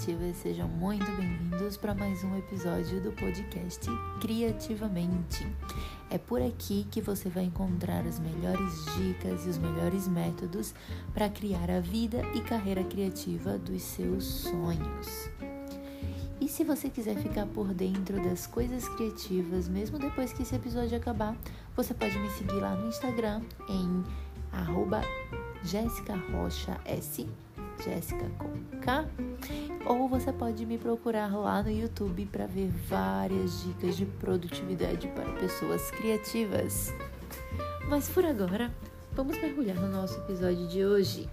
criativas, sejam muito bem-vindos para mais um episódio do podcast Criativamente. É por aqui que você vai encontrar as melhores dicas e os melhores métodos para criar a vida e carreira criativa dos seus sonhos. E se você quiser ficar por dentro das coisas criativas, mesmo depois que esse episódio acabar, você pode me seguir lá no Instagram em arroba Jéssica com K, ou você pode me procurar lá no YouTube para ver várias dicas de produtividade para pessoas criativas. Mas por agora, vamos mergulhar no nosso episódio de hoje.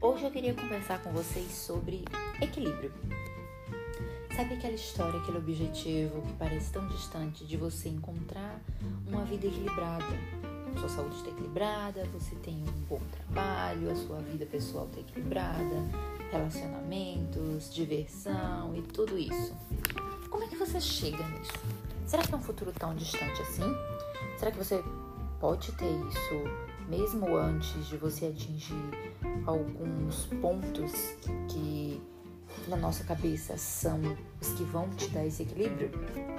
Hoje eu queria conversar com vocês sobre equilíbrio. Sabe aquela história, aquele objetivo que parece tão distante de você encontrar uma vida equilibrada? Sua saúde está equilibrada, você tem um bom trabalho, a sua vida pessoal está equilibrada, relacionamentos, diversão e tudo isso. Como é que você chega nisso? Será que é um futuro tão distante assim? Será que você pode ter isso mesmo antes de você atingir alguns pontos que na nossa cabeça são os que vão te dar esse equilíbrio,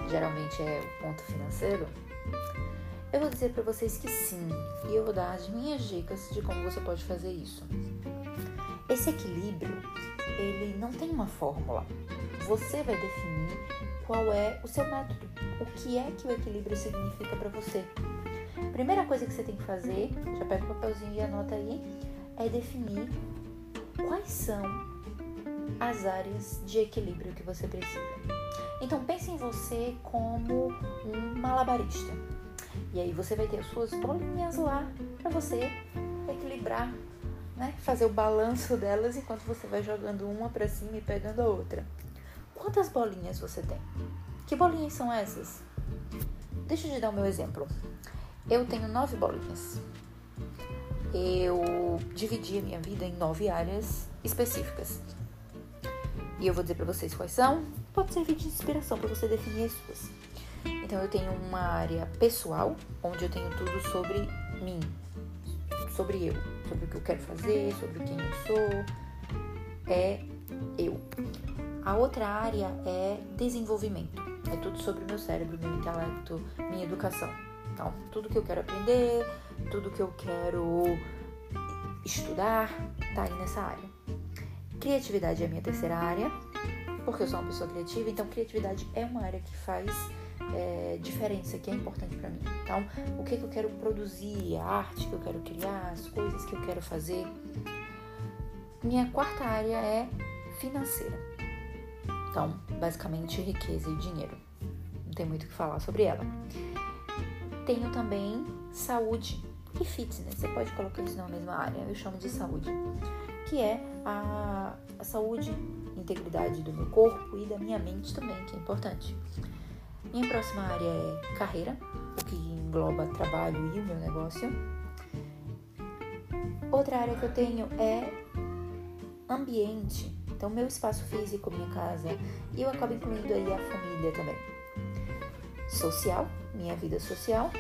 geralmente é o ponto financeiro, eu vou dizer para vocês que sim, e eu vou dar as minhas dicas de como você pode fazer isso. Esse equilíbrio, ele não tem uma fórmula. Você vai definir qual é o seu método, o que é que o equilíbrio significa para você. Primeira coisa que você tem que fazer, já pega o papelzinho e anota aí, é definir quais são as áreas de equilíbrio que você precisa. Então pense em você como um malabarista. E aí você vai ter as suas bolinhas lá para você equilibrar, né? Fazer o balanço delas enquanto você vai jogando uma para cima e pegando a outra. Quantas bolinhas você tem? Que bolinhas são essas? Deixa eu te dar o meu exemplo. Eu tenho nove bolinhas. Eu dividi a minha vida em nove áreas específicas. E eu vou dizer para vocês quais são. Pode servir de inspiração para você definir as suas. Então eu tenho uma área pessoal, onde eu tenho tudo sobre mim, sobre eu, sobre o que eu quero fazer, sobre quem eu sou. É eu. A outra área é desenvolvimento. É tudo sobre o meu cérebro, meu intelecto, minha educação. Então, tudo que eu quero aprender, tudo que eu quero estudar, tá aí nessa área. Criatividade é a minha terceira área, porque eu sou uma pessoa criativa, então criatividade é uma área que faz é, diferença, que é importante para mim. Então, o que, que eu quero produzir, a arte que eu quero criar, as coisas que eu quero fazer. Minha quarta área é financeira. Então, basicamente, riqueza e dinheiro. Não tem muito o que falar sobre ela. Tenho também saúde e fitness. Você pode colocar isso na mesma área, eu chamo de saúde que é a, a saúde, integridade do meu corpo e da minha mente também, que é importante. Minha próxima área é carreira, o que engloba trabalho e o meu negócio. Outra área que eu tenho é ambiente, então meu espaço físico, minha casa, e eu acabo incluindo aí a família também. Social, minha vida social,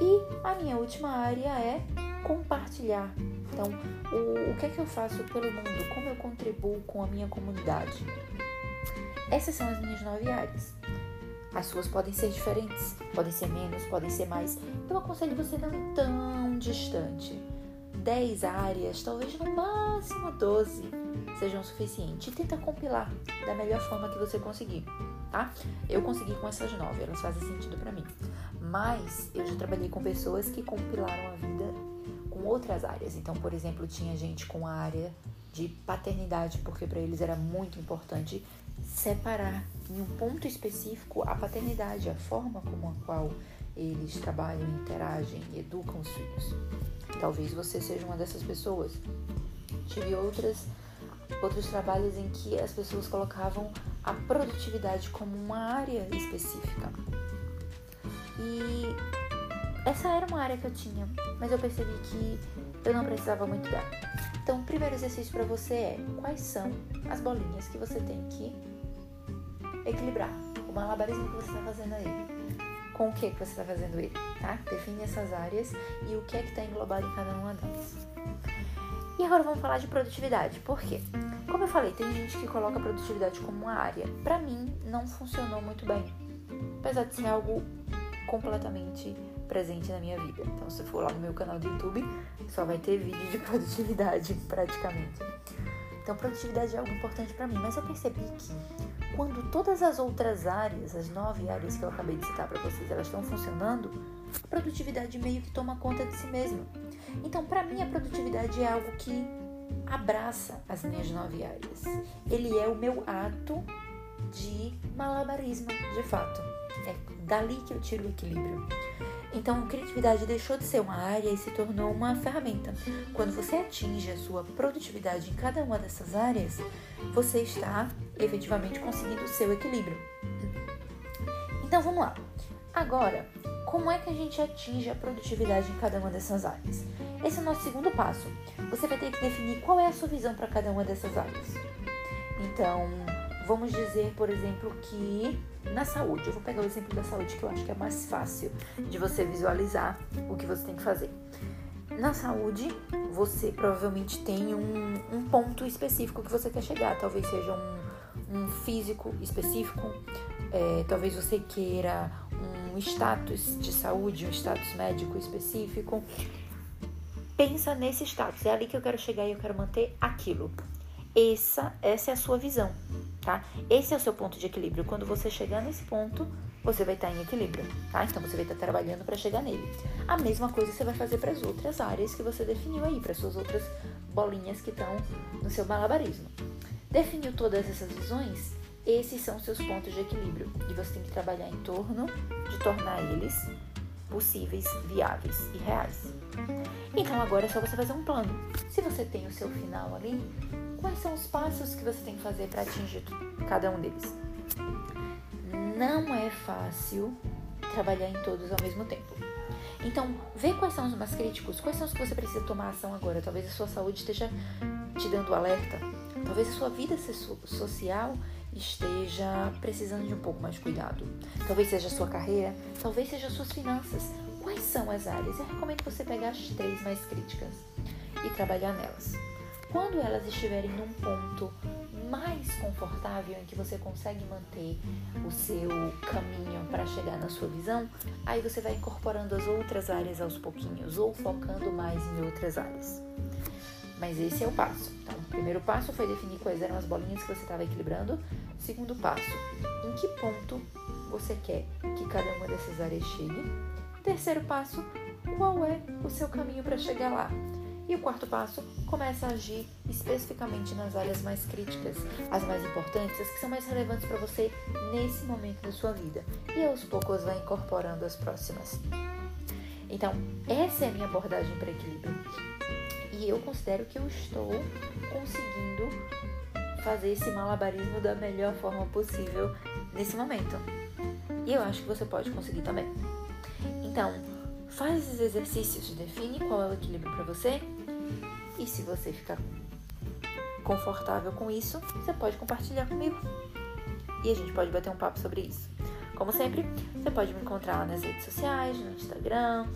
e a minha última área é compartilhar. Então, o, o que é que eu faço pelo mundo? Como eu contribuo com a minha comunidade? Essas são as minhas nove áreas. As suas podem ser diferentes, podem ser menos, podem ser mais. Eu aconselho você não tão distante. Dez áreas, talvez no máximo doze, sejam suficientes. E tenta compilar da melhor forma que você conseguir, tá? Eu consegui com essas nove, elas fazem sentido para mim. Mas eu já trabalhei com pessoas que compilaram a vida com outras áreas. Então, por exemplo, tinha gente com a área de paternidade, porque para eles era muito importante separar em um ponto específico a paternidade, a forma como a qual eles trabalham, interagem e educam os filhos. Talvez você seja uma dessas pessoas. Tive outras outros trabalhos em que as pessoas colocavam a produtividade como uma área específica. E essa era uma área que eu tinha, mas eu percebi que eu não precisava muito dela. Então, o primeiro exercício para você é quais são as bolinhas que você tem que equilibrar, o malabarismo que você está fazendo aí. com o que, que você está fazendo ele, tá? Define essas áreas e o que é que está englobado em cada uma delas. E agora vamos falar de produtividade. Por quê? Como eu falei, tem gente que coloca a produtividade como uma área. Para mim, não funcionou muito bem. Apesar de ser algo completamente presente na minha vida. Então, se for lá no meu canal do YouTube, só vai ter vídeo de produtividade, praticamente. Então, produtividade é algo importante para mim. Mas eu percebi que quando todas as outras áreas, as nove áreas que eu acabei de citar para vocês, elas estão funcionando, a produtividade meio que toma conta de si mesma. Então, para mim, a produtividade é algo que abraça as minhas nove áreas. Ele é o meu ato de malabarismo, de fato. É dali que eu tiro o equilíbrio. Então, criatividade deixou de ser uma área e se tornou uma ferramenta. Quando você atinge a sua produtividade em cada uma dessas áreas, você está efetivamente conseguindo o seu equilíbrio. Então, vamos lá. Agora, como é que a gente atinge a produtividade em cada uma dessas áreas? Esse é o nosso segundo passo. Você vai ter que definir qual é a sua visão para cada uma dessas áreas. Então, vamos dizer, por exemplo, que na saúde, eu vou pegar o exemplo da saúde que eu acho que é mais fácil de você visualizar o que você tem que fazer. Na saúde, você provavelmente tem um, um ponto específico que você quer chegar, talvez seja um, um físico específico, é, talvez você queira um status de saúde, um status médico específico. Pensa nesse status, é ali que eu quero chegar e eu quero manter aquilo. Essa, essa é a sua visão, tá? Esse é o seu ponto de equilíbrio. Quando você chegar nesse ponto, você vai estar em equilíbrio, tá? Então você vai estar trabalhando para chegar nele. A mesma coisa você vai fazer para as outras áreas que você definiu aí, para suas outras bolinhas que estão no seu malabarismo. Definiu todas essas visões? Esses são seus pontos de equilíbrio e você tem que trabalhar em torno de tornar eles possíveis, viáveis e reais. Então agora é só você fazer um plano. Se você tem o seu final ali, quais são os passos que você tem que fazer para atingir cada um deles? Não é fácil trabalhar em todos ao mesmo tempo. Então, vê quais são os mais críticos, quais são os que você precisa tomar ação agora. Talvez a sua saúde esteja te dando alerta, talvez a sua vida social esteja precisando de um pouco mais de cuidado. Talvez seja a sua carreira, talvez seja as suas finanças. Quais são as áreas? Eu recomendo você pegar as três mais críticas e trabalhar nelas. Quando elas estiverem num ponto mais confortável em que você consegue manter o seu caminho para chegar na sua visão, aí você vai incorporando as outras áreas aos pouquinhos ou focando mais em outras áreas. Mas esse é o passo. Então, o primeiro passo foi definir quais eram as bolinhas que você estava equilibrando. Segundo passo, em que ponto você quer que cada uma dessas áreas chegue. Terceiro passo, qual é o seu caminho para chegar lá? E o quarto passo, começa a agir especificamente nas áreas mais críticas, as mais importantes, as que são mais relevantes para você nesse momento da sua vida. E aos poucos vai incorporando as próximas. Então, essa é a minha abordagem para equilíbrio. E eu considero que eu estou conseguindo fazer esse malabarismo da melhor forma possível nesse momento. E eu acho que você pode conseguir também. Então, faz esses exercícios, define qual é o equilíbrio para você. E se você ficar confortável com isso, você pode compartilhar comigo. E a gente pode bater um papo sobre isso. Como sempre, você pode me encontrar lá nas redes sociais, no Instagram,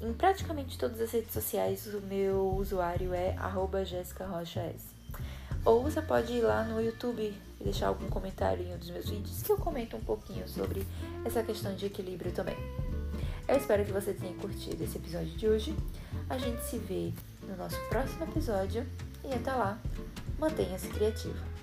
em praticamente todas as redes sociais, o meu usuário é @jessicarochas. Ou você pode ir lá no YouTube e deixar algum comentário em um dos meus vídeos que eu comento um pouquinho sobre essa questão de equilíbrio também. Eu espero que você tenha curtido esse episódio de hoje. A gente se vê no nosso próximo episódio e até lá, mantenha-se criativo.